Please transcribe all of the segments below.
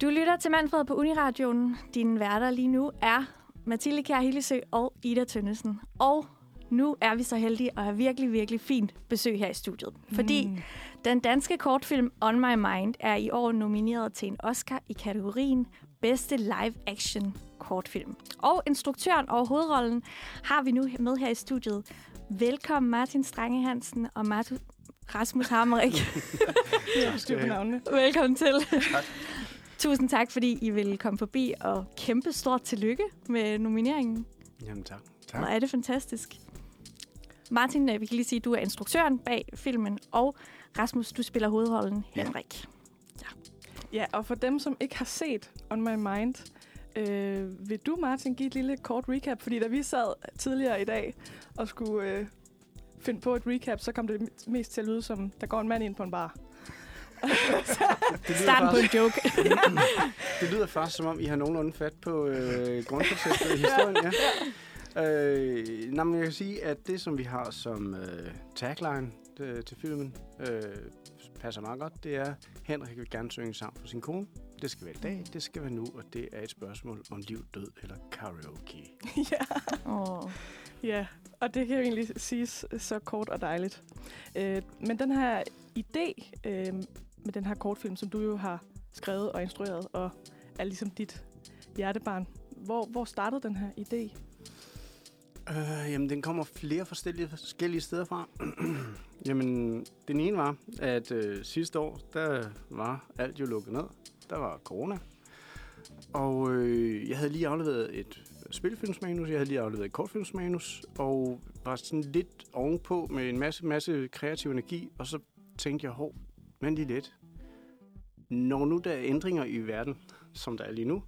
Du lytter til Manfred på Uniradioen. Dine værter lige nu er Mathilde Kjær Hillesø og Ida Tønnesen. Og nu er vi så heldige at have virkelig, virkelig fint besøg her i studiet. Fordi Mm. den danske kortfilm On My Mind er i år nomineret til en Oscar i kategorien Bedste Live Action Kortfilm. Og instruktøren og hovedrollen har vi nu med her i studiet. Velkommen Martin Strange Hansen og Martin Rasmus Hammerik. Velkommen til. Tusind tak, fordi I vil komme forbi, og kæmpe stort tillykke med nomineringen. Jamen tak. Hvor er det fantastisk. Martin, øh, vi kan lige sige, at du er instruktøren bag filmen, og Rasmus, du spiller hovedrollen Ja. Henrik. Ja, og for dem, som ikke har set On My Mind, øh, vil du, Martin, give et lille kort recap? Fordi da vi sad tidligere i dag og skulle øh, finde på et recap, så kom det mest til at lyde som, der går en mand ind på en bar. Det Starten på en joke. det lyder først, som om I har nogenlunde fat på øh, grundkonceptet i historien. Ja. Øh, nej, men jeg kan sige, at det, som vi har som øh, tagline øh, til filmen, øh, passer meget godt. Det er, Henrik vil gerne synge en sang for sin kone. Det skal være i dag, det skal være nu, og det er et spørgsmål om liv, død eller karaoke. ja. oh. ja, og det kan jo egentlig siges så kort og dejligt. Øh, men den her idé øh, med den her kortfilm, som du jo har skrevet og instrueret, og er ligesom dit hjertebarn. Hvor, hvor startede den her idé? Øh, jamen, den kommer flere forskellige, forskellige steder fra. jamen, den ene var, at øh, sidste år, der var alt jo lukket ned. Der var corona. Og øh, jeg havde lige afleveret et spilfilmsmanus, jeg havde lige afleveret et kortfilmsmanus, og var sådan lidt ovenpå med en masse, masse kreativ energi, og så tænkte jeg, hov, men lige lidt. Når nu der er ændringer i verden, som der er lige nu,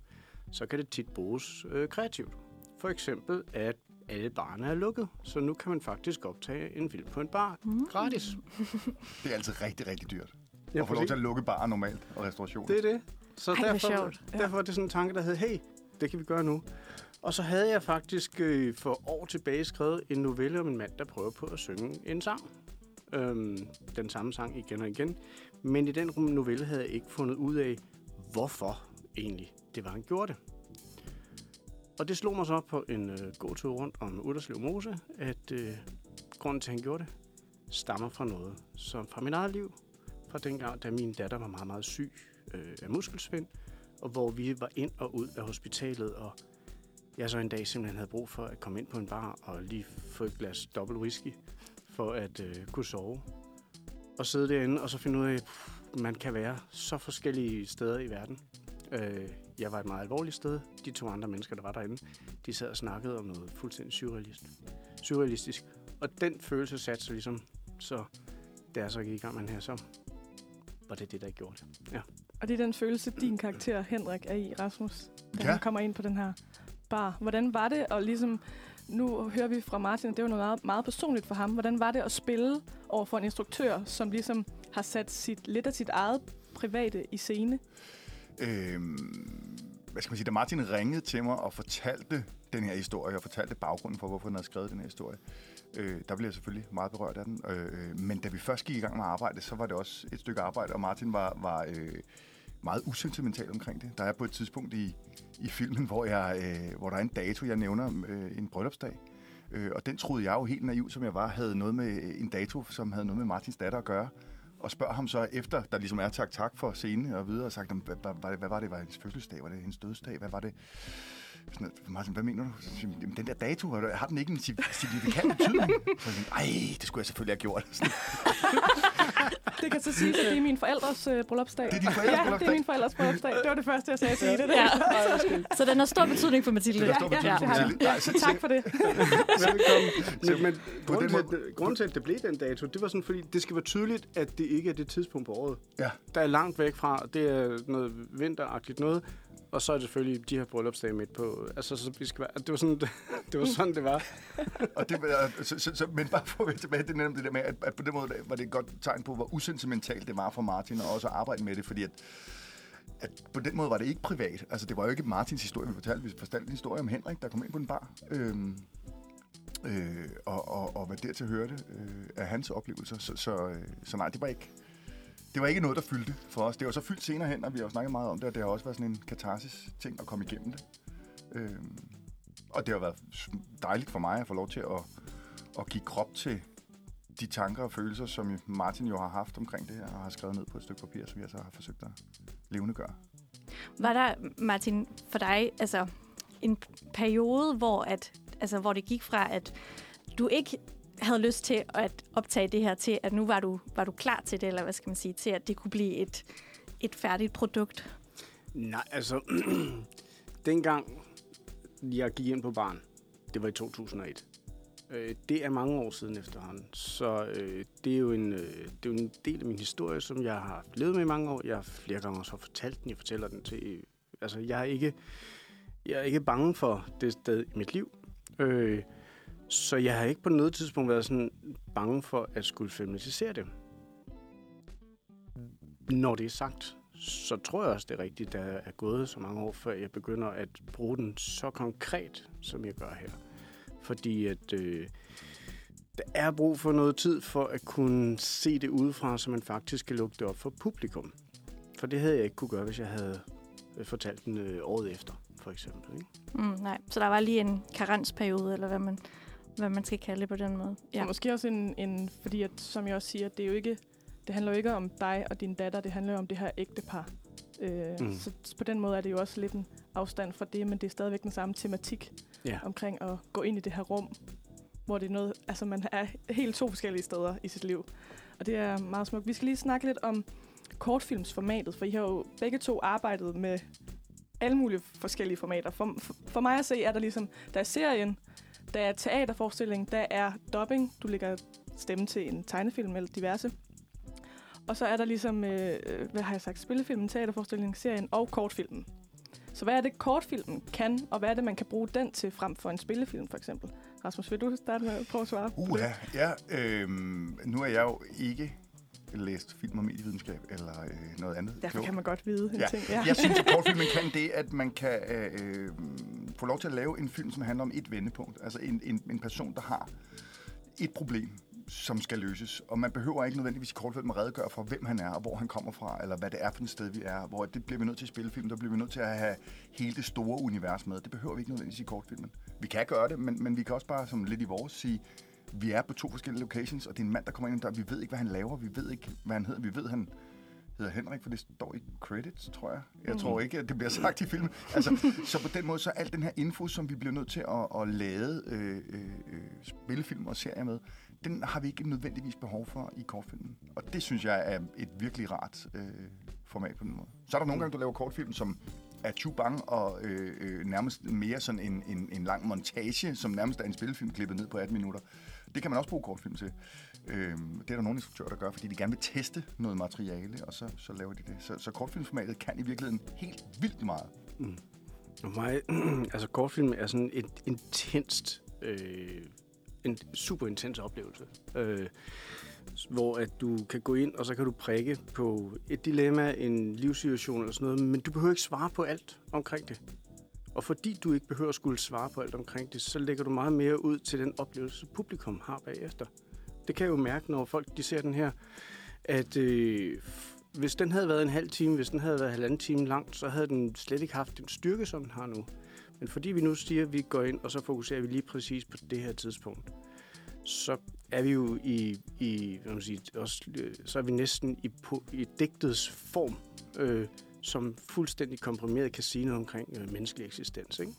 så kan det tit bruges øh, kreativt. For eksempel, at alle barne er lukket, så nu kan man faktisk optage en film på en bar Mm. gratis. Det er altid rigtig, rigtig dyrt. Ja, at få lov til at lukke barer normalt og restaurationer. Det er det. Så Ej, derfor, sjovt. Derfor er det sådan en tanke, der hed, hey, det kan vi gøre nu. Og så havde jeg faktisk øh, for år tilbage skrevet en novelle om en mand, der prøver på at synge en sang. Øhm, den samme sang igen og igen. Men i den novelle havde jeg ikke fundet ud af, hvorfor egentlig det var, han gjorde det. Og det slog mig så på en øh, god tur rundt om Udderslev Mose, at øh, grunden til, at han gjorde det, stammer fra noget, som fra mit eget liv, fra dengang, da min datter var meget, meget syg øh, af muskelsvind, og hvor vi var ind og ud af hospitalet, og jeg så en dag simpelthen havde brug for at komme ind på en bar og lige få et glas dobbelt whisky, for at øh, kunne sove. Og sidde derinde, og så finde ud af, at man kan være så forskellige steder i verden. Øh, jeg var et meget alvorligt sted. De to andre mennesker, der var derinde, de sad og snakkede om noget fuldstændig surrealist. surrealistisk. Og den følelse satte sig ligesom, så da jeg så gik i gang med den her, så var det det, der gjorde det. Ja. Og det er den følelse, din karakter Henrik er i, Rasmus, da Ja. han kommer ind på den her bar. Hvordan var det at ligesom... Nu hører vi fra Martin, at det var noget meget, meget personligt for ham. Hvordan var det at spille over for en instruktør, som ligesom har sat sit, lidt af sit eget private i scene? Øhm, hvad skal man sige, da Martin ringede til mig og fortalte den her historie, og fortalte baggrunden for, hvorfor han havde skrevet den her historie, øh, der blev jeg selvfølgelig meget berørt af den. Øh, øh, men da vi først gik i gang med arbejdet, så var det også et stykke arbejde, og Martin var, var øh, meget usentimental omkring det. Der er på et tidspunkt i, i filmen, hvor, jeg, øh, hvor der er en dato, jeg nævner, øh, en bryllupsdag. Øh, og den troede jeg jo helt naiv, som jeg var, havde noget med øh, en dato, som havde noget med Martins datter at gøre. Og spørger ham så efter, der ligesom er tak tak for scenen og videre, og sagt, hvad, hvad, hvad, var det? Var det hendes fødselsdag? Var det hendes dødsdag? Hvad var det? Sådan, Martin, hvad mener du? Så "Jamen, den der dato, har har den ikke en signifikant betydning? Så jeg, Ej, det skulle jeg selvfølgelig have gjort. Det kan så sige, at det er min forældres øh, bryllupsdag. Det er din forældres Ja, det er bryllupsdag? min forældres bryllupsdag. Det var det første, jeg sagde til det. Ja. Så den har stor betydning for Mathilde. Det har stor betydning det for Mathilde. Nej, så- Tak for det. Velkommen. Men grunden, den til, at, grunden til, at det blev den dato, det var sådan, fordi det skal være tydeligt, at det ikke er det tidspunkt på året. Ja. Der er langt væk fra, det er noget vinteragtigt noget, og så er det selvfølgelig de her bryllupsdage midt på. Altså, så vi skal være, det var sådan, det, var sådan, det var. Og det, var- så, så, så, men bare for at vende tilbage til netop det der med, at, at på den måde var det et godt tegn på, hvor usentimentalt det var for Martin, og også at arbejde med det, fordi at, at på den måde var det ikke privat. Altså, det var jo ikke Martins historie, vi fortalte. Vi fortalte en historie om Henrik, der kom ind på en bar. Øhm, øh, og, og, og hvad dertil hørte øh, af hans oplevelser. Så, så, øh, så nej, det var ikke, det var ikke noget, der fyldte for os. Det var så fyldt senere hen, og vi har jo snakket meget om det, og det har også været sådan en katarsis-ting at komme igennem det. Øhm, og det har været dejligt for mig at få lov til at, at give krop til de tanker og følelser, som Martin jo har haft omkring det her, og har skrevet ned på et stykke papir, som jeg så har forsøgt at levendegøre. Var der, Martin, for dig altså, en periode, hvor, at, altså, hvor det gik fra, at du ikke havde lyst til at optage det her til, at nu var du, var du klar til det, eller hvad skal man sige, til at det kunne blive et, et færdigt produkt? Nej, altså, dengang jeg gik ind på barn, det var i 2001. Øh, det er mange år siden efterhånden, så øh, det, er jo en, øh, det er jo en del af min historie, som jeg har levet med i mange år. Jeg har flere gange også fortalt den. Jeg fortæller den til... Altså, jeg er ikke, jeg er ikke bange for det sted i mit liv. Øh, så jeg har ikke på noget tidspunkt været sådan bange for at skulle filmatisere det. Når det er sagt, så tror jeg også, det er rigtigt, at der er gået så mange år, før jeg begynder at bruge den så konkret, som jeg gør her. Fordi at øh, der er brug for noget tid for at kunne se det udefra, så man faktisk kan lukke det op for publikum. For det havde jeg ikke kunne gøre, hvis jeg havde øh, fortalt den øh, året efter, for eksempel. Ikke? Mm, nej, så der var lige en karensperiode, eller hvad man, hvad man skal kalde det på den måde. Ja. Og måske også en, en fordi at, som jeg også siger, det er jo ikke, det handler jo ikke om dig og din datter, det handler jo om det her ægtepar. Øh, mm. Så på den måde er det jo også lidt en afstand fra det, men det er stadigvæk den samme tematik ja. omkring at gå ind i det her rum, hvor det er noget, altså man er helt to forskellige steder i sit liv. Og det er meget smukt. Vi skal lige snakke lidt om kortfilmsformatet, for I har jo begge to arbejdet med alle mulige forskellige formater. For, for, for mig at se er der ligesom, der er serien, der er teaterforestilling, der er dubbing, du lægger stemme til en tegnefilm eller diverse. Og så er der ligesom, øh, øh hvad har jeg sagt, spillefilmen, teaterforestilling, serien og kortfilmen. Så hvad er det, kortfilmen kan, og hvad er det, man kan bruge den til frem for en spillefilm, for eksempel? Rasmus, vil du starte med at prøve at svare? Uh, ja, ja øh, nu er jeg jo ikke læst film og medievidenskab eller øh, noget andet. Derfor kan man godt vide en ja. ting. Ja. Jeg synes, at kortfilmen kan det, at man kan øh, øh, få lov til at lave en film, som handler om et vendepunkt. Altså en, en, en person, der har et problem, som skal løses. Og man behøver ikke nødvendigvis i kortfilm at redegøre for, hvem han er, og hvor han kommer fra, eller hvad det er for et sted, vi er. Hvor det bliver vi nødt til at spille film, der bliver vi nødt til at have hele det store univers med. Det behøver vi ikke nødvendigvis i kortfilmen. Vi kan gøre det, men, men vi kan også bare som lidt i vores sige, vi er på to forskellige locations, og det er en mand, der kommer ind der. Vi ved ikke, hvad han laver. Vi ved ikke, hvad han hedder. Vi ved, han hedder Henrik, for det står i credits, tror jeg. Jeg mm. tror ikke, at det bliver sagt i filmen. Altså, så på den måde, så al den her info, som vi bliver nødt til at, at lade øh, øh, øh spillefilm og serier med, den har vi ikke nødvendigvis behov for i kortfilmen. Og det synes jeg er et virkelig rart øh, format på den måde. Så er der nogle gange, du laver kortfilm, som er too bang og øh, øh, nærmest mere sådan en, en, en lang montage, som nærmest er en spillefilm klippet ned på 18 minutter. Det kan man også bruge kortfilm til. Øh, det er der nogle instruktører, der gør, fordi de gerne vil teste noget materiale, og så, så laver de det. Så, så kortfilmformatet kan i virkeligheden helt vildt meget. Mm. Mig, altså kortfilm er sådan et intenst øh, en super intens oplevelse. Øh, hvor at du kan gå ind, og så kan du prikke på et dilemma, en livssituation eller sådan noget, men du behøver ikke svare på alt omkring det. Og fordi du ikke behøver at skulle svare på alt omkring det, så lægger du meget mere ud til den oplevelse, publikum har bagefter. Det kan jeg jo mærke, når folk de ser den her, at øh, hvis den havde været en halv time, hvis den havde været halvanden time langt, så havde den slet ikke haft den styrke, som den har nu. Men fordi vi nu siger, at vi går ind, og så fokuserer vi lige præcis på det her tidspunkt, så er vi jo i, i hvad man sige, også, øh, så er vi næsten i, på, i digtets form, øh, som fuldstændig komprimeret kan sige noget omkring øh, menneskelig eksistens. Ikke?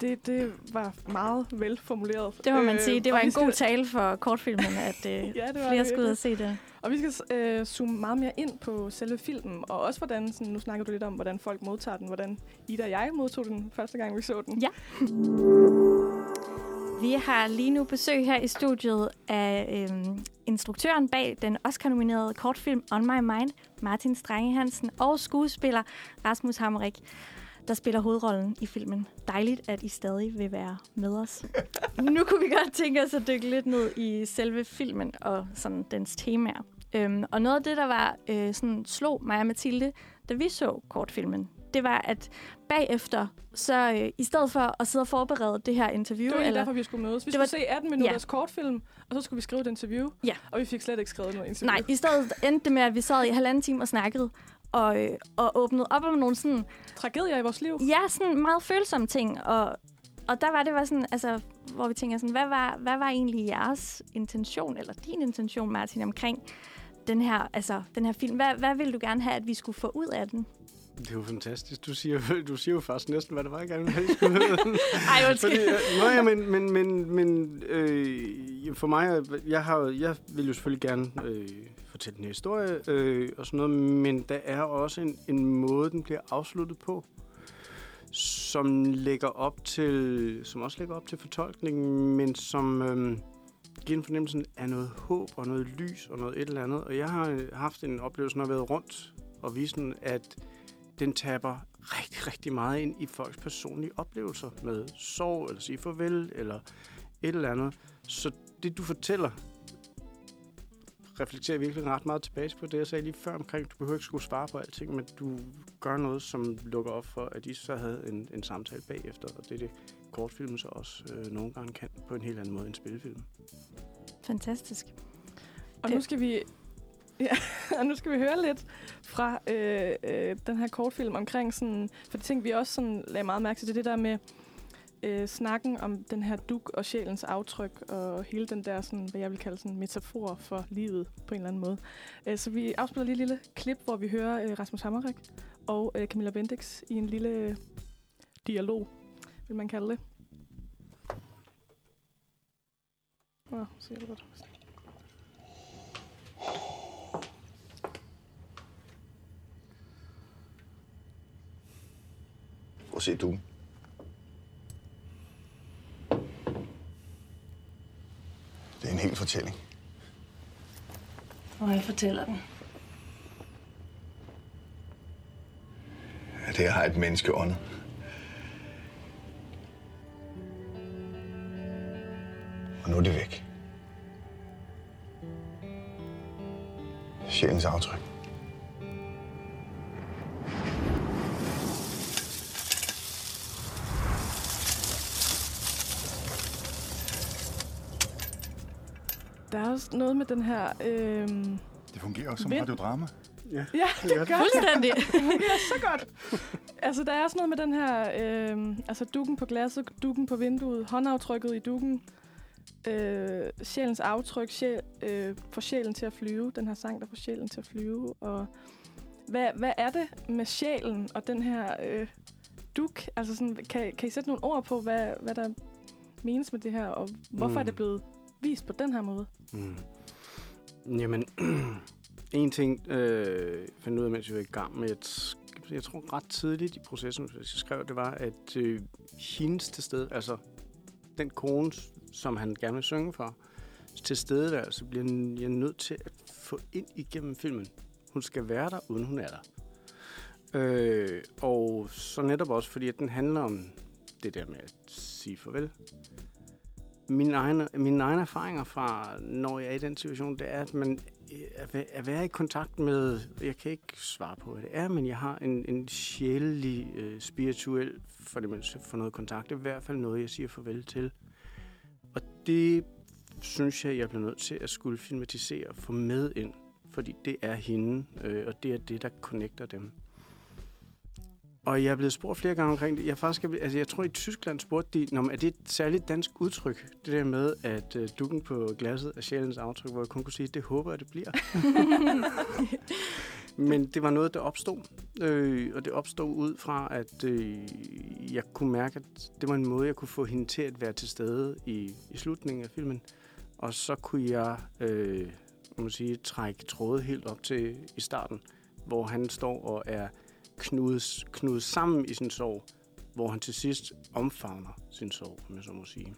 Det, det var meget velformuleret. Det må man sige. Det var øh, en god skal... tale for kortfilmen, at øh, ja, det var flere skulle ud og se det. Og vi skal øh, zoome meget mere ind på selve filmen, og også hvordan, sådan, nu snakker du lidt om, hvordan folk modtager den, hvordan Ida og jeg modtog den første gang, vi så den. Ja. Vi har lige nu besøg her i studiet af øhm, instruktøren bag den Oscar-nominerede kortfilm On My Mind, Martin Strenge Hansen, og skuespiller Rasmus Hammerik, der spiller hovedrollen i filmen. Dejligt, at I stadig vil være med os. nu kunne vi godt tænke os at dykke lidt ned i selve filmen og sådan dens temaer. Øhm, og noget af det, der var øh, sådan, slog mig og Mathilde, da vi så kortfilmen, det var, at bagefter, så øh, i stedet for at sidde og forberede det her interview... Det var eller, derfor, vi skulle mødes. Vi Det skulle var- se 18 minutters kortfilm, og så skulle vi skrive et interview. Ja. Og vi fik slet ikke skrevet noget interview. nej, i stedet endte det med, at vi sad i halvanden time og snakkede, og, øh, og åbnede op om nogle sådan Tragedier i vores liv. Ja, sådan meget følsomme ting. Og, og der var det var sådan, altså, hvor vi tænker sådan, hvad var, hvad var egentlig jeres intention, eller din intention, Martin, omkring den her, altså, den her film? Hvad, hvad ville du gerne have, at vi skulle få ud af den? Det er jo fantastisk. Du siger, du siger jo først næsten, hvad det var, jeg gerne ville have, skulle med. Ej, undskyld. Fordi, øh, ja, men, men, men, men øh, for mig, jeg, har, jeg vil jo selvfølgelig gerne øh, fortælle den her historie øh, og sådan noget, men der er også en, en måde, den bliver afsluttet på, som lægger op til, som også lægger op til fortolkningen, men som øh, giver en fornemmelse af noget håb og noget lys og noget et eller andet. Og jeg har øh, haft en oplevelse, når jeg har været rundt og vist den, at den taber rigtig, rigtig meget ind i folks personlige oplevelser med sorg, eller sige farvel, eller et eller andet. Så det, du fortæller, reflekterer virkelig ret meget tilbage på det, jeg sagde lige før omkring, du behøver ikke skulle svare på alting, men du gør noget, som lukker op for, at de så havde en, en samtale bagefter, og det er det kortfilm så også øh, nogle gange kan på en helt anden måde end spillefilm. Fantastisk. Og nu skal vi... Ja, og nu skal vi høre lidt fra øh, øh, den her kortfilm omkring sådan... For det ting, vi også sådan lagde meget mærke til, det er det der med øh, snakken om den her duk og sjælens aftryk, og hele den der, sådan, hvad jeg vil kalde sådan metafor for livet på en eller anden måde. Øh, så vi afspiller lige et lille klip, hvor vi hører øh, Rasmus Hammerik og øh, Camilla Bendix i en lille øh, dialog, vil man kalde det. Åh, så jeg det godt. Hvor ser se du. Det er en hel fortælling. Og jeg fortæller den. At her har et menneske åndet. Og nu er det væk. Sjælens aftryk. Også noget med den her... Øhm, Det fungerer også som Vind. radiodrama. Ja, ja, det gør det. Fuldstændig. Det fungerer så godt. Altså, der er også noget med den her... Øhm, altså, dukken på glasset, dukken på vinduet, håndaftrykket i dukken, øh, sjælens aftryk, sjæl, øh, får sjælen til at flyve. Den her sang, der får sjælen til at flyve. Og hvad, hvad er det med sjælen og den her øh, duk? Altså, sådan, kan, kan I sætte nogle ord på, hvad, hvad der menes med det her, og hvorfor Mm. er det blevet vist på den her måde? Mm. Jamen, en ting øh, fandt ud af, mens vi var i gang med, et jeg tror ret tidligt i processen, hvis jeg skrev, det var, at øh, hendes til stede, altså den kone, som han gerne vil synge for, til stedeværelse bliver jeg nødt til at få ind igennem filmen. Hun skal være der, uden hun er der. Øh, og så netop også, fordi at den handler om det der med at sige farvel. Mine egne, mine egne erfaringer fra, når jeg er i den situation, det er, at man øh, at være i kontakt med, jeg kan ikke svare på, hvad det er, men jeg har en, en sjælelig, øh, spirituel, for det mindste, for noget kontakt, i hvert fald noget, jeg siger farvel til. Og det synes jeg, jeg bliver nødt til at skulle filmatisere og få med ind, fordi det er hende, øh, og det er det, der connecter dem. Og jeg er blevet spurgt flere gange omkring det. Jeg, faktisk, altså jeg tror, i Tyskland spurgte de, men er det et særligt dansk udtryk? Det der med, at øh, dukken på glasset er sjælens aftryk, hvor jeg kun kunne sige, det håber jeg, det bliver. Men det var noget, der opstod. Øh, og det opstod ud fra, at øh, jeg kunne mærke, at det var en måde, jeg kunne få hende til at være til stede i, i slutningen af filmen. Og så kunne jeg, øh, man sige, trække trådet helt op til i starten, hvor han står og er knudet, knudet sammen i sin sorg, hvor han til sidst omfavner sin sorg, om jeg så må sige.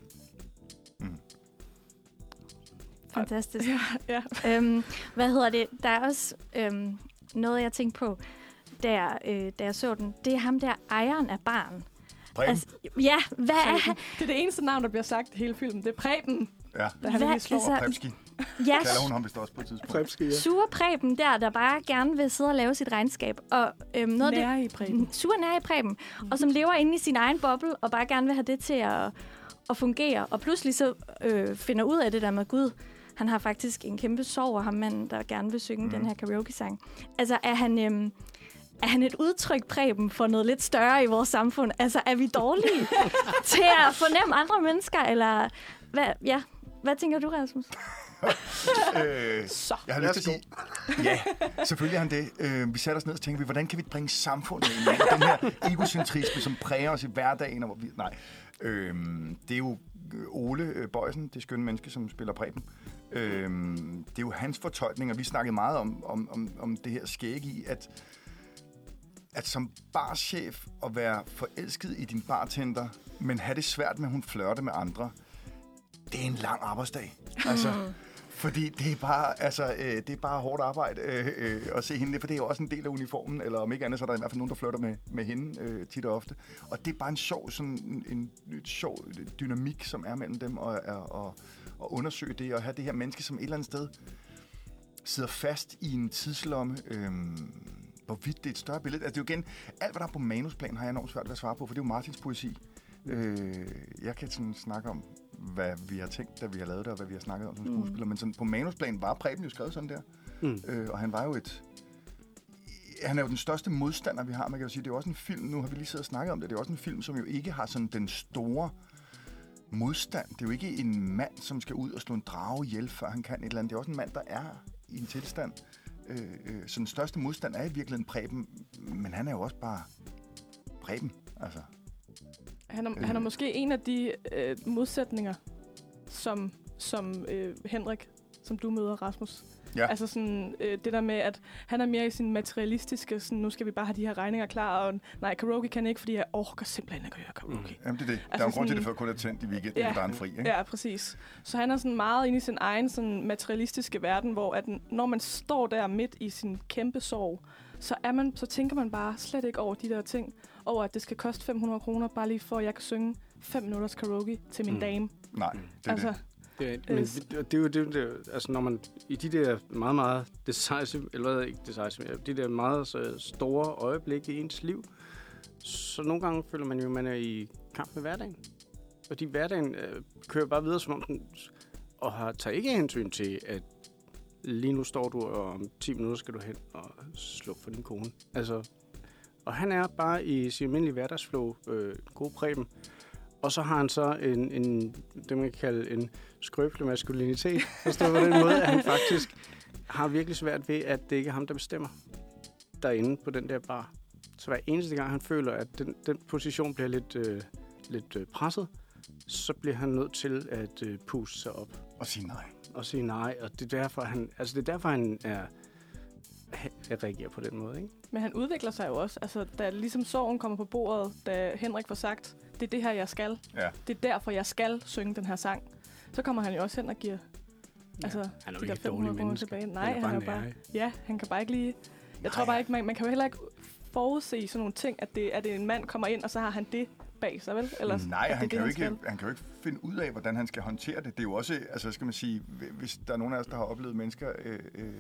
Mm. Fantastisk. Ja, ja. øhm, hvad hedder det? Der er også øhm, noget, jeg tænkte på, da jeg, øh, da jeg så den. Det er ham der, ejeren af barn. Preben? Altså, ja, hvad er han? Det er det eneste navn, der bliver sagt i hele filmen. Det er Preben, ja, da han Hvad- lige slår. altså-. Ja, Kalder hun ham vist også på et tidspunkt. Præbske, ja. sure Preben der, der bare gerne vil sidde og lave sit regnskab. Og øhm, noget af det, Nære i Preben. Sure nær i Preben, og som lever inde i sin egen boble, og bare gerne vil have det til at, at fungere. Og pludselig så øh, finder ud af det der med, Gud, han har faktisk en kæmpe sorg, og ham manden, der gerne vil synge mm. den her karaoke-sang. Altså, er han, øhm, er han et udtryk, Preben, for noget lidt større i vores samfund? Altså, er vi dårlige til at fornemme andre mennesker, eller hvad, ja, hvad tænker du, Rasmus? Øh, Så. jeg har lyst til at sige, ja, selvfølgelig er han det. Øh, vi satte os ned og tænkte, hvordan kan vi bringe samfundet ind i den her egocentrisme, som præger os i hverdagen? Og hvor vi, nej, øh, det er jo Ole øh, Bøjsen, det skønne menneske, som spiller Preben. Øh, det er jo hans fortolkning, og vi snakkede meget om, om, om, om det her skæg i, at at som barchef at være forelsket i din bartender, men have det svært med, at hun flørter med andre, det er en lang arbejdsdag. Altså, fordi det er bare, altså, øh, det er bare hårdt arbejde øh, øh, at se hende, for det er jo også en del af uniformen, eller om ikke andet, så er der i hvert fald nogen, der flytter med, med hende øh, tit og ofte. Og det er bare en sjov, sådan, en, en, en sjov dynamik, som er mellem dem, og, og, og, og undersøge det, og have det her menneske, som et eller andet sted sidder fast i en tidslomme, øh, hvorvidt det er et større billede. Altså, det er jo igen, alt hvad der er på manusplan, har jeg enormt svært ved at svare på, for det er jo Martins poesi. Øh, jeg kan sådan snakke om, hvad vi har tænkt, da vi har lavet det, og hvad vi har snakket om som skuespiller. Mm. Men sådan, på manusplan var Preben jo skrevet sådan der. Mm. Øh, og han var jo et... Han er jo den største modstander, vi har. Man kan jo sige, det er jo også en film, nu har vi lige siddet og snakket om det, det er også en film, som jo ikke har sådan den store modstand. Det er jo ikke en mand, som skal ud og slå en drage ihjel, før han kan et eller andet. Det er også en mand, der er i en tilstand. Øh, øh, så den største modstand er i virkeligheden Preben, men han er jo også bare Preben, altså. Han er, Øh. han er måske en af de øh, modsætninger, som, som øh, Henrik, som du møder, Rasmus. Ja. Altså sådan, øh, det der med, at han er mere i sin materialistiske, sådan, nu skal vi bare have de her regninger klar, og nej, karaoke kan ikke, fordi jeg orker simpelthen ikke at høre karaoke. Mm. Jamen, det er det. Der er Altså jo grund til, sådan- det før kun er tændt i weekenden, ja. der er en fri, ikke? Ja, præcis. Så han er sådan meget inde i sin egen sådan, materialistiske verden, hvor at, når man står der midt i sin kæmpe sorg, så, er man, så tænker man bare slet ikke over de der ting. Over at det skal koste 500 kroner, bare lige for at jeg kan synge 5 minutters karaoke til min Mm. dame. Nej, det er altså, det. Det er, men Øh, det, det, er jo det, det, altså når man i de der meget, meget decisive, eller hvad, ikke decisive, de der meget så store øjeblikke i ens liv, så nogle gange føler man jo, at man er i kamp med hverdagen. Fordi hverdagen øh, kører bare videre som om den, og har, tager ikke hensyn til, at lige nu står du, og om 10 minutter skal du hen og slukke for din kone. Altså, og han er bare i sin almindelige hverdagsflow, øh, god præben. Og så har han så en, en det man kan kalde en skrøbelig maskulinitet. Forstået på den måde, at han faktisk har virkelig svært ved, at det ikke er ham, der bestemmer derinde på den der bar. Så hver eneste gang, han føler, at den, den position bliver lidt, øh, lidt øh, presset, så bliver han nødt til at øh, puste sig op Og sige nej og sige nej. Og det er derfor, han, altså det er derfor, han er, han reagerer på den måde. Ikke? Men han udvikler sig jo også. Altså, da ligesom sorgen kommer på bordet, da Henrik får sagt, det er det her, jeg skal. Ja. Det er derfor, jeg skal synge den her sang. Så kommer han jo også hen og giver altså, Han er de jo der ikke et 500 dårligt kroner tilbage. Nej, han er bare, han er bare, ja, han kan bare ikke lige... Jeg tror bare ikke, man, man kan jo heller ikke forudse sådan nogle ting, at det, at det en mand kommer ind, og så har han det bag sig, vel? Eller, Nej, det er han det, kan, jo ikke, skal. han kan jo ikke finde ud af, hvordan han skal håndtere det. Det er jo også, altså skal man sige, hvis der er nogen af os, der har oplevet mennesker øh, øh,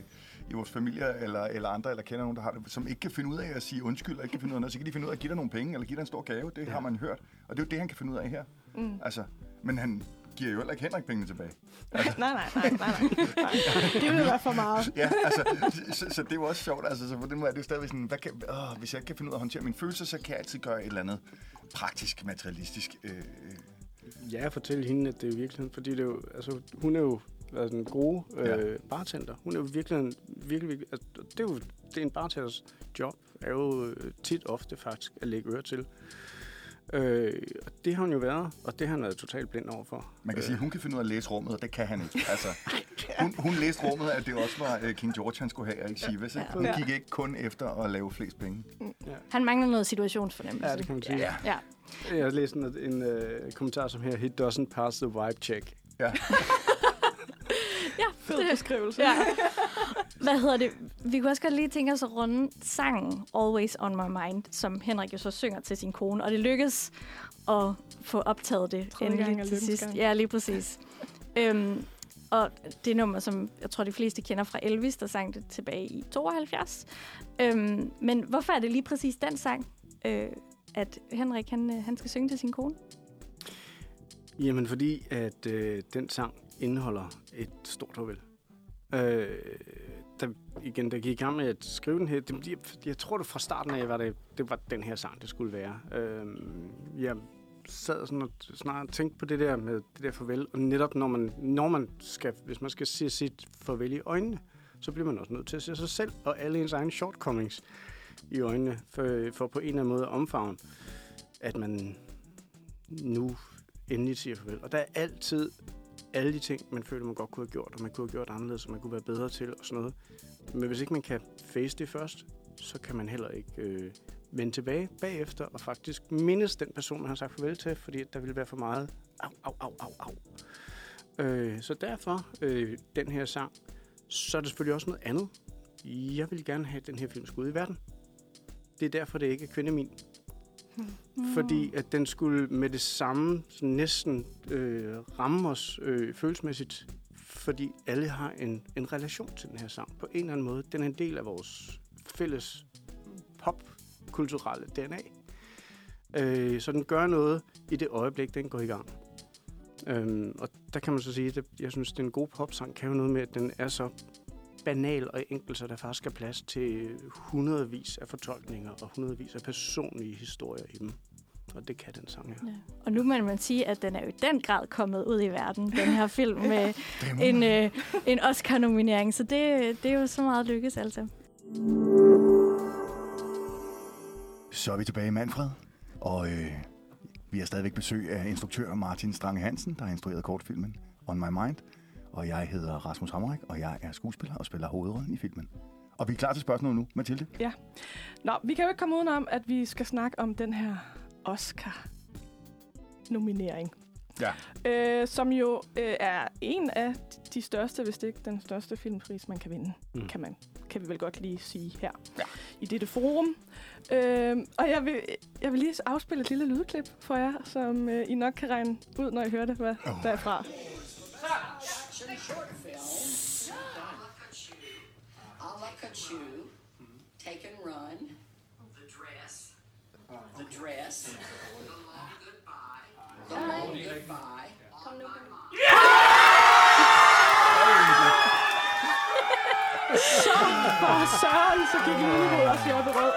i vores familier, eller, eller andre, eller kender nogen, der har det, som ikke kan finde ud af at sige undskyld, eller ikke kan finde ud af noget, så kan de finde ud af at give dig nogle penge, eller give dig en stor gave. Det ja. har man hørt. Og det er jo det, han kan finde ud af her. Mm. Altså, men han giver jo heller ikke Henrik pengene tilbage. nej, nej, nej, nej, nej, nej. Det ville være for meget. Ja, altså, så, så, det er jo også sjovt. Altså, så på den måde er det jo stadigvæk sådan, hvad kan, åh, hvis jeg ikke kan finde ud af at håndtere mine følelser, så kan jeg altid gøre et eller andet praktisk, materialistisk. Øh, øh, Ja, at fortælle hende, at det er virkelig, fordi det er jo, altså, hun er jo altså, en god øh, Ja. bartender. Hun er jo virkelig, en- virkelig, virkelig altså, det er jo det er en bartenders job, er jo øh, tit ofte faktisk at lægge øre til. Øh, og det har hun jo været, og det har han været totalt blind overfor. Man kan Øh, sige, at hun kan finde ud af at læse rummet, og det kan han ikke. Altså, hun, hun læste rummet, at det også var uh, King George, han skulle have, og ikke Chivas. Ikke? Hun Ja. gik ikke kun efter at lave flest penge. Han mangler noget situationsfornemmelse. Ja, det kan man sige. Ja. Ja. Jeg har læst en, en uh, kommentar som her, he doesn't pass the vibe check. Ja. Fed beskrivelse. Ja. Hvad hedder det? Vi kunne også godt lige tænke os at runde sangen Always On My Mind, som Henrik jo så synger til sin kone, og det lykkes at få optaget det Tredje gang endelig til sidst. gang. Ja, lige præcis. øhm, Og det nummer, som jeg tror, de fleste kender fra Elvis, der sang det tilbage i 72. Øhm, men hvorfor er det lige præcis den sang, øh, at Henrik han, øh, han skal synge til sin kone? Jamen, fordi at øh, den sang indeholder et stort farvel. Øh, der, igen, der gik i gang med at skrive den her. Det, jeg, jeg tror, det fra starten af var det, det var den her sang, det skulle være. Øh, jeg sad sådan og snart tænkte på det der med det der farvel, og netop når man, når man skal, hvis man skal se sit farvel i øjnene, så bliver man også nødt til at se sig selv og alle ens egne shortcomings i øjnene, for, for på en eller anden måde at omfavne, at man nu endelig siger farvel. Og der er altid alle de ting, man føler, man godt kunne have gjort, og man kunne have gjort anderledes, og man kunne være bedre til, og sådan noget. Men hvis ikke man kan face det først, så kan man heller ikke øh, vende tilbage bagefter, og faktisk mindes den person, man har sagt farvel til, fordi der vil være for meget au, au, au, au, au. Øh, så derfor, øh, den her sang, så er det selvfølgelig også noget andet. Jeg vil gerne have, at den her film skulle ud i verden. Det er derfor, det ikke er kvinde min. Mm. Fordi at den skulle med det samme sådan næsten øh, ramme os øh, følelsesmæssigt, fordi alle har en, en relation til den her sang på en eller anden måde. Den er en del af vores fælles popkulturelle DNA. Øh, så den gør noget i det øjeblik, den går i gang. Øhm, og der kan man så sige, at jeg synes, at den gode popsang kan jo noget med, at den er så banal og enkel, så der faktisk er plads til hundredvis af fortolkninger og hundredvis af personlige historier i dem. Og det kan den sang, ja. Ja. Og nu må man sige, at den er jo i den grad kommet ud i verden, den her film, med en, øh, en Oscar-nominering. Så det, det er jo så meget lykkes, altså. Så er vi tilbage i Manfred, og øh, vi har stadigvæk besøg af instruktør Martin Strange Hansen, der har instrueret kortfilmen On My Mind. Og jeg hedder Rasmus Hammerik, og jeg er skuespiller og spiller hovedrollen i filmen. Og vi er klar til spørgsmål nu, Mathilde. Nå, vi kan jo ikke komme udenom, at vi skal snakke om den her Oscar-nominering. Ja. Øh, som jo øh, er en af de største, hvis det ikke den største filmpris, man kan vinde. Mm. Kan, man, kan vi vel godt lige sige her Ja. i dette forum. Øh, og jeg vil, jeg vil lige afspille et lille lydklip for jer, som øh, I nok kan regne ud, når I hører det, hvad oh. der er fra. Action short film. A la Kachu, Take and Run. The Dress. The Dress. The Long Goodbye. For søren, så gik lillehovedet også op i rød.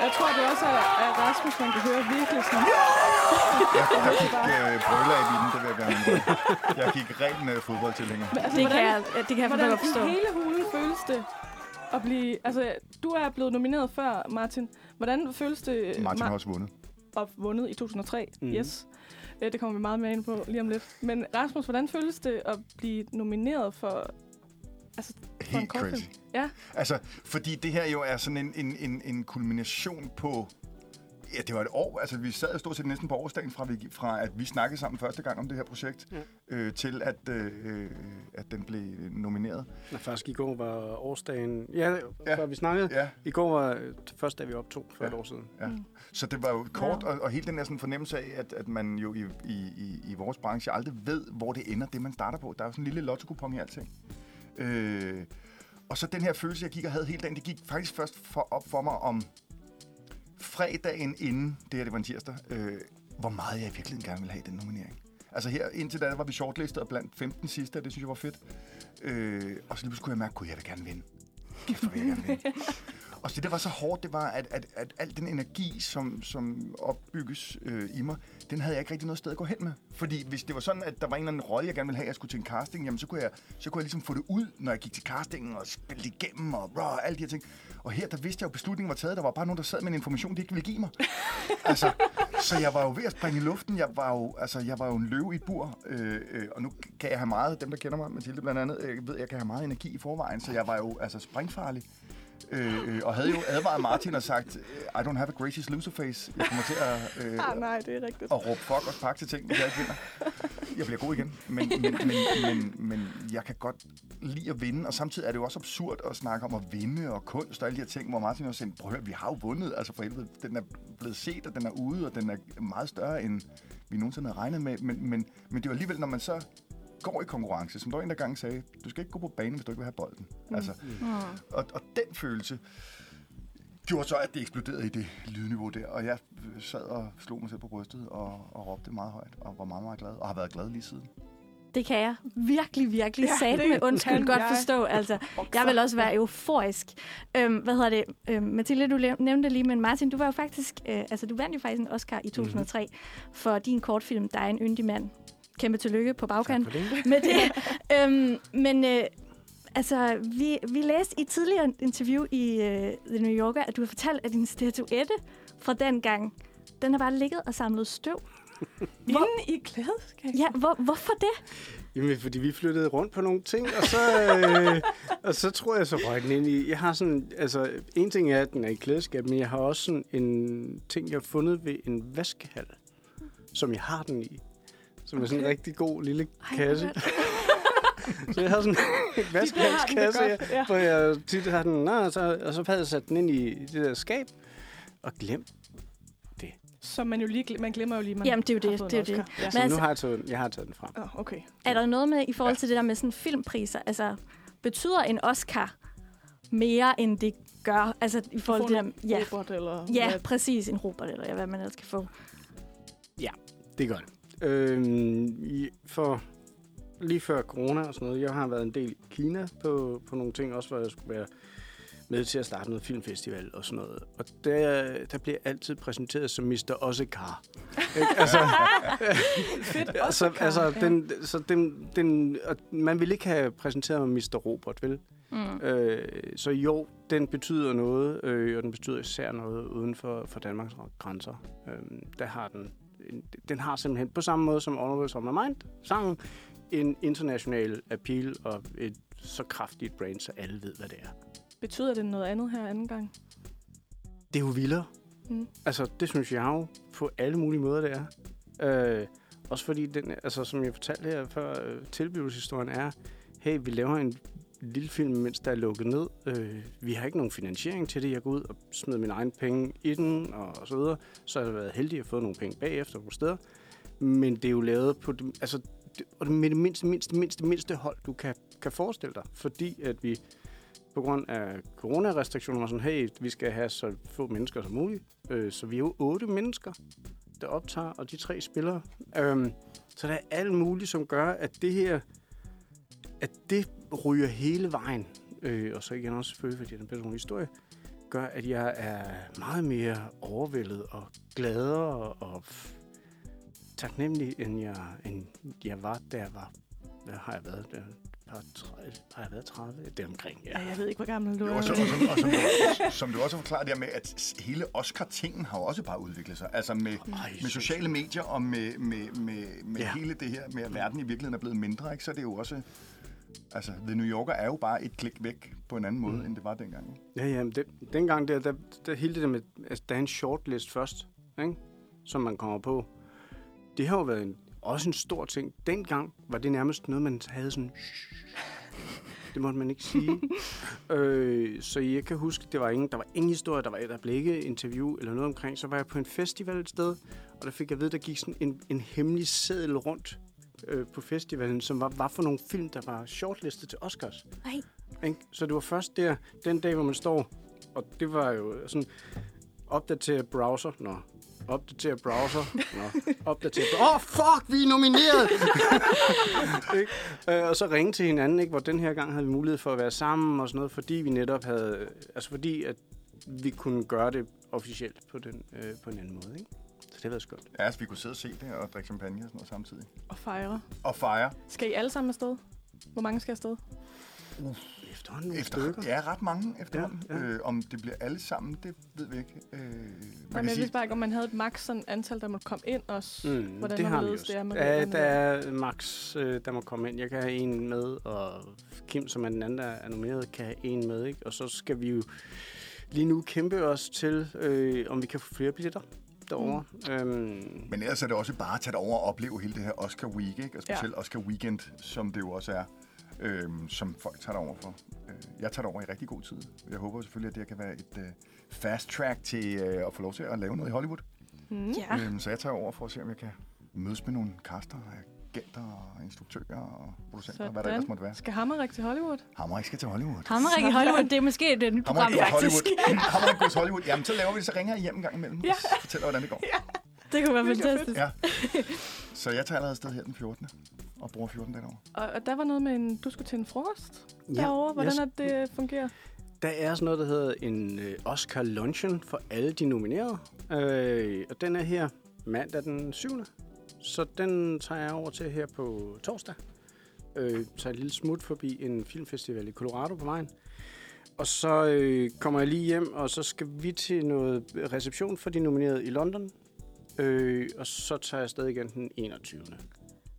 Jeg tror, det også er, er Rasmus, man kan høre virkelig sådan. Jeg gik øh, brøller i den, det vil jeg gerne indrømme. Jeg gik ren øh, fodboldtilhænger. Altså, Det kan hvordan- jeg, det kan jeg Hvordan godt forstå. i hele hulen føles det at blive... Altså, du er blevet nomineret før, Martin. Hvordan føles det Martin Ma- har også vundet. og vundet i 2003? Mhm. Mm. Yes. Øh, Det kommer vi meget mere ind på lige om lidt. Men Rasmus, hvordan føles det at blive nomineret for... Altså, for en Helt crazy. Ja. Altså, fordi det her jo er sådan en, en, en, en kulmination på... Ja, det var et år. Altså, vi sad stort set næsten på årsdagen fra, vi, fra at vi snakkede sammen første gang om det her projekt, Ja. øh, til at, øh, øh, at den blev nomineret. Når faktisk i går var årsdagen... Ja, Ja. ja. før vi snakkede. Ja, I går var første dag, vi optog for Ja. et år siden. ja. Mm. Så det var jo kort, Ja. og, og hele den der sådan fornemmelse af, at, at man jo i, i, i, i vores branche aldrig ved, hvor det ender, det man starter på. Der er jo sådan en lille lotto i alting. Øh, og så den her følelse, jeg gik og havde hele dagen, det gik faktisk først for, op for mig om fredagen inden, det her det var en tirsdag, øh, hvor meget jeg i virkeligheden gerne ville have den nominering. Altså her, indtil da var vi shortlistet og blandt 15 sidste, og det synes jeg var fedt. Øh, og så lige pludselig kunne jeg mærke, at jeg vil gerne vinde. Kæft, hvor vil jeg gerne vinde. Og det, der var så hårdt, det var, at, at, at al den energi, som, som opbygges øh, i mig, den havde jeg ikke rigtig noget sted at gå hen med. Fordi hvis det var sådan, at der var en eller anden rolle, jeg gerne ville have, at jeg skulle til en casting, jamen så kunne jeg, så kunne jeg ligesom få det ud, når jeg gik til castingen og spille det igennem og rah, alle de her ting. Og her, der vidste jeg jo, at beslutningen var taget. Der var bare nogen, der sad med en information, de ikke ville give mig. altså, så jeg var jo ved at springe i luften. Jeg var jo, altså, jeg var jo en løve i et bur. Øh, øh, og nu kan jeg have meget, dem der kender mig, Mathilde blandt andet, øh, ved, jeg kan have meget energi i forvejen. Så jeg var jo altså springfarlig. Øh, øh, og havde jo advaret Martin og sagt, I don't have a gracious loser face. Jeg kommer til at, øh, Ah, nej, det er rigtigt. at råbe fuck og spark til ting, hvis jeg ikke vinder. Jeg bliver god igen. Men, men, men, men, men jeg kan godt lide at vinde, og samtidig er det jo også absurd at snakke om at vinde og kunst og alle de her ting, hvor Martin også siger, prøv at høre, vi har jo vundet. Altså for helvede, den er blevet set, og den er ude, og den er meget større, end vi nogensinde havde regnet med. Men, men, men det jo alligevel, når man så går i konkurrence. Som der var en, der gang sagde, du skal ikke gå på banen, hvis du ikke vil have bolden. Mm. Altså, Mm. og, og den følelse gjorde så, at det eksploderede i det lydniveau der. Og jeg sad og slog mig selv på brystet og, og råbte meget højt, og var meget, meget glad, og har været glad lige siden. Det kan jeg virkelig, virkelig Ja, sat med undskyld godt jeg. forstå. Altså, jeg vil også være euforisk. Øhm, hvad hedder det? Øhm, Mathilde, du nævnte lige, men Martin, du var jo faktisk, øh, altså du vandt jo faktisk en Oscar i 2003 Mhm. mm-hmm. for din kortfilm, Der er en yndig mand. Kæmpe tillykke på bagkant Tak for det. med det. øhm, men øh, altså, vi, vi læste i et tidligere interview i øh, The New Yorker, at du har fortalt, at din statuette fra den gang, den har bare ligget og samlet støv. Inde i klædeskab. Ja, hvor, hvorfor det? Jamen, fordi vi flyttede rundt på nogle ting, og så, øh, og så tror jeg, så røg den ind i... Jeg har sådan... Altså, en ting er, at den er i klædeskab, men jeg har også sådan en ting, jeg har fundet ved en vaskehal, som jeg har den i. Som er sådan en Okay. rigtig god lille Ej, kasse. Så jeg har sådan en det godt, ja. hvor jeg tit har den... Og, så, og så havde jeg sat den ind i det der skab, og glemt. Som man jo lige man glemmer jo lige, man Jamen, det er jo det, fået det er en Oscar. Ja. Så Men nu altså- har jeg taget, jeg har taget den frem. Oh, okay. Er der noget med i forhold til det der med sådan filmpriser? Altså, betyder en Oscar mere, end det gør? Altså, i forhold til det der, ja, Robert, eller ja, hvad? præcis, en Robert, eller hvad man ellers kan få. Det gør det. Øhm, i- for lige før corona og sådan noget, jeg har været en del i Kina på, på nogle ting, også hvor jeg skulle være med til at starte noget filmfestival og sådan noget. Og der, der bliver jeg altid præsenteret som Mr. Oscar. Ikke? altså, Fedt, altså, altså, den, så den, den, og man vil ikke have præsenteret mig Mr. Robert, vel? Mm. Øh, så jo, den betyder noget, øh, og den betyder især noget uden for, for Danmarks grænser. Øh, der har den, en, den har simpelthen på samme måde som Honorable Summer Mind, sangen, en international appeal og et så kraftigt brand, så alle ved, hvad det er. Betyder det noget andet her anden gang? Det er jo vildere. Mm. Altså, det synes jeg jo på alle mulige måder, det er. Øh, også fordi, den, altså, som jeg fortalte her før, øh, tilblivelseshistorien er, hey, vi laver en lille film, mens der er lukket ned. Øh, vi har ikke nogen finansiering til det. Jeg går ud og smider mine egne penge i den, og så videre. Så har jeg været heldig at få nogle penge bagefter på steder. Men det er jo lavet på det, altså, det, og det med det mindste, mindste, mindste, mindste hold, du kan, kan forestille dig. Fordi at vi på grund af coronarestriktioner var sådan, hey, vi skal have så få mennesker som muligt. Øh, så vi er jo otte mennesker, der optager, og de tre spillere. Øh, så der er alt muligt, som gør, at det her, at det ryger hele vejen. Øh, og så igen også selvfølgelig, fordi det er en personlig historie, gør, at jeg er meget mere overvældet og gladere og taknemmelig, end jeg, end jeg var, da jeg var. Hvad har jeg været? Der, par 30, har jeg været 30? Det er omkring, ja. Ja, jeg ved ikke, hvor gammel du Jo, er. og, så, og, som, og som, du, som du også har forklaret der med, at hele Oscar-tingen har jo også bare udviklet sig. Altså med, Ej, med sociale medier og med, med, med, med Ja. hele det her med, at verden i virkeligheden er blevet mindre, ikke? så er det jo også... Altså, The New Yorker er jo bare et klik væk på en anden måde, mm. end det var dengang. Ja, ja, men det, dengang der, der, der hele det der med, altså, der er en shortlist først, ikke? som man kommer på. Det har jo været en, også en stor ting. Dengang var det nærmest noget, man havde sådan... Det måtte man ikke sige. øh, så jeg kan huske, det var ingen, der var ingen historie, der var der blev ikke interview eller noget omkring. Så var jeg på en festival et sted, og der fik jeg vide, der gik sådan en, en hemmelig seddel rundt øh, på festivalen, som var, var for nogle film, der var shortlistet til Oscars. Nej. Så det var først der, den dag, hvor man står, og det var jo sådan, opdatere browser, nå, opdatere browser, nå, opdatere Åh, oh, fuck, vi er nomineret! ikke? Øh, og så ringe til hinanden, ikke? hvor den her gang havde vi mulighed for at være sammen og sådan noget, fordi vi netop havde, altså fordi at vi kunne gøre det officielt på, den, øh, på en anden måde. Ikke? Så det har været skønt. Ja, så vi kunne sidde og se det og drikke champagne og sådan noget samtidig. Og fejre. Og fejre. Skal I alle sammen afsted? Hvor mange skal afsted? Efterhånden nogle Efter, stykker. ja, ret mange efterhånden. Ja, Ja. Øh, om det bliver alle sammen, det ved vi ikke. Øh, man Jamen, kan jeg vidste bare ikke, om man havde et max sådan antal, der måtte komme ind også. Mm, Hvordan det har vi også. det er med ja, der er max, øh, der må komme ind. Jeg kan have en med, og Kim, som er den anden, der er nomineret, kan have en med. Ikke? Og så skal vi jo lige nu kæmpe os til, øh, om vi kan få flere billetter derovre. Mm. Øhm, Men ellers er det også bare at tage det over og opleve hele det her Oscar Week, ikke? og specielt ja. Oscar Weekend, som det jo også er, øhm, som folk tager over for. Øh, jeg tager det over i rigtig god tid. Jeg håber selvfølgelig, at det her kan være et øh, fast track til øh, at få lov til at lave noget i Hollywood. Mm. Ja. Øhm, så jeg tager over for at se, om jeg kan mødes med nogle kaster, og jeg dirigenter, og instruktører og producenter, og hvad der Sådan. ellers måtte være. Skal Hammerik til Hollywood? Hammerik skal til Hollywood. Hammerik i Hollywood, det er måske et nyt program, Hammerik faktisk. Hollywood. Hammerik går til Hollywood. Jamen, så laver vi det, så ringer jeg hjem en gang imellem. Ja. Og fortæller, hvordan det går. Det kunne være fantastisk. Ja. Så jeg tager allerede afsted her den 14. og bruger 14 dage over. Og, og der var noget med, en, du skulle til en frokost Ja, derovre. Hvordan jeg- er det fungerer? Der er sådan noget, der hedder en øh, Oscar Luncheon for alle de nominerede. Øh, og den er her mandag den 7. Så den tager jeg over til her på torsdag. Øh, tager et lille smut forbi en filmfestival i Colorado på vejen. Og så øh, kommer jeg lige hjem, og så skal vi til noget reception for de nominerede i London. Øh, og så tager jeg afsted igen den 21.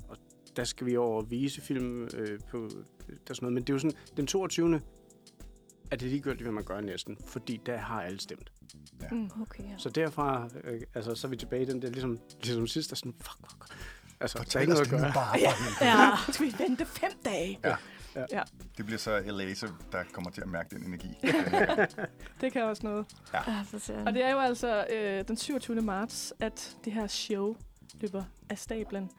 Og der skal vi over og vise film øh, på der sådan noget. Men det er jo sådan, den 22 er det ligegyldigt, hvad man gør næsten, fordi der har alle stemt. Mm. Okay, ja. Så derfra, øh, altså, så er vi tilbage i den der, ligesom, ligesom sidst, der er sådan, fuck, fuck. Altså, der er Fortæl ikke noget det at gøre. bare. Ja. Ja. Skal vi vente fem dage. Det bliver så LA, så der kommer til at mærke den energi. Det kan også noget. ja. Og det er jo altså øh, den 27. marts, at det her show løber af stablen.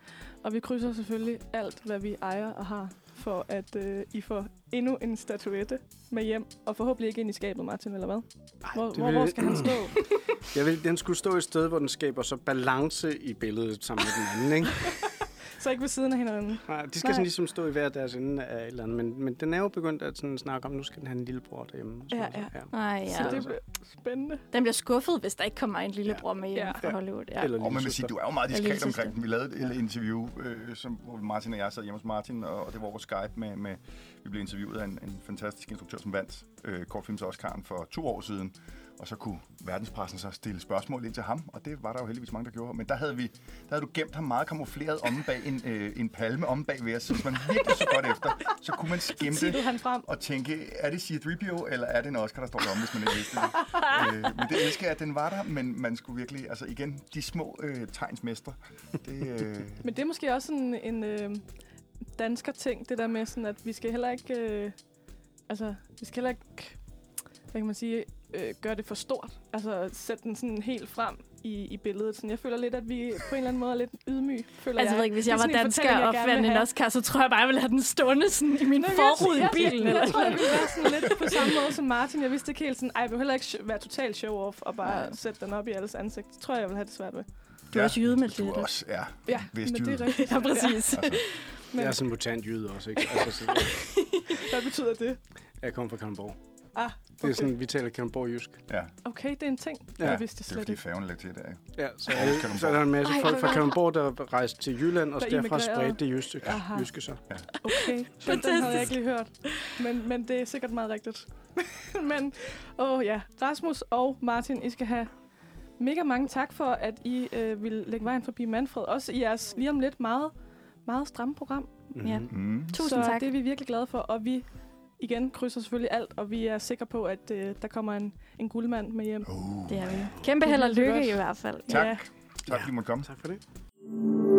Og vi krydser selvfølgelig alt, hvad vi ejer og har, for at øh, I får endnu en statuette med hjem. Og forhåbentlig ikke ind i skabet, Martin, eller hvad? Ej, Hvor, hvor, vil- hvor skal han stå? Jeg vil, den skulle stå et sted, hvor den skaber så balance i billedet sammen med den anden, ikke? Så ikke ved siden af hinanden. Nej, de skal Nej. sådan ligesom stå i hver deres ende af et eller andet. Men, men den er jo begyndt at sådan snakke om, nu skal den have en lillebror derhjemme. Ja, noget. ja. Nej, Ja. Så ja. det bliver spændende. Den bliver skuffet, hvis der ikke kommer en lillebror med hjem Ja. fra Hollywood. Ja. Eller Og man vil sige, du er jo meget diskret omkring den. Vi lavede et interview, øh, som, hvor Martin og jeg sad hjemme hos Martin, og, og det var over Skype med, med vi blev interviewet af en, en fantastisk instruktør, som vandt øh, kortfilms Oscar'en for to år siden. Og så kunne verdenspressen så stille spørgsmål ind til ham, og det var der jo heldigvis mange, der gjorde. Men der havde, vi, der havde du gemt ham meget kamufleret om bag en, øh, en palme om bag ved os. Så hvis man virkelig så godt efter, så kunne man Tittede han frem. og tænke, er det C-3PO, eller er det en Oscar, der står derom, hvis man ikke vidste det? øh, men det elsker jeg, at den var der, men man skulle virkelig, altså igen, de små øh, tegnsmestre, det, øh, Men det er måske også sådan en øh, dansker ting, det der med sådan, at vi skal heller ikke, øh, altså, vi skal heller ikke, hvad kan man sige, øh, gøre det for stort. Altså, sætte den sådan helt frem i, i billedet. Sådan, jeg føler lidt, at vi på en eller anden måde er lidt ydmyge, føler Altså, jeg ved ikke, hvis Det jeg var dansker jeg og fandt en. Oscar, så tror jeg bare, jeg ville have den stående sådan i min Nå, jeg- forrude i jeg- bilen. Jeg, Eller jeg tror, jeg ville være sådan lidt på samme måde som Martin. Jeg vidste ikke helt sådan, ej, jeg vil heller ikke være total show-off og bare Nej. sætte den op i alles ansigt. Det tror jeg, jeg vil have det svært ved. Du er også jyde, Du Mathilde. er også, ja, Ja, Vist men det er rigtigt. Ja, præcis. altså, Men Jeg er sådan en mutant jyde også, ikke? Altså, så, hvad betyder det? jeg kommer fra Kalundborg. Ah, Det er okay. sådan, vi taler Kalundborg jysk. ja, Okay, det er en ting. Ja, Ja, jeg vidste det det er slet fordi færgen lægger til der. ikke? Ja, så, Ja, så er der en masse Ej, folk fra. Kalundborg, der rejste til Jylland, og Der derfra spredte det jyske, Aha. jyske så. Okay, den, den havde jeg ikke lige hørt. Men, men det er sikkert meget rigtigt. men, åh ja, Rasmus og Martin, I skal have mega mange tak for, at I øh, vil lægge vejen forbi Manfred. Også i jeres lige om lidt meget, meget stramme program. Ja. Mhm. Mm. Tusind så tak. det er vi virkelig glade for. Og vi igen krydser selvfølgelig alt, og vi er sikre på, at øh, der kommer en, en guldmand med hjem. Uh, Det er vi. Kæmpe held og lykke i hvert fald. Tak. Ja, tak fordi I måtte komme. Tak for det.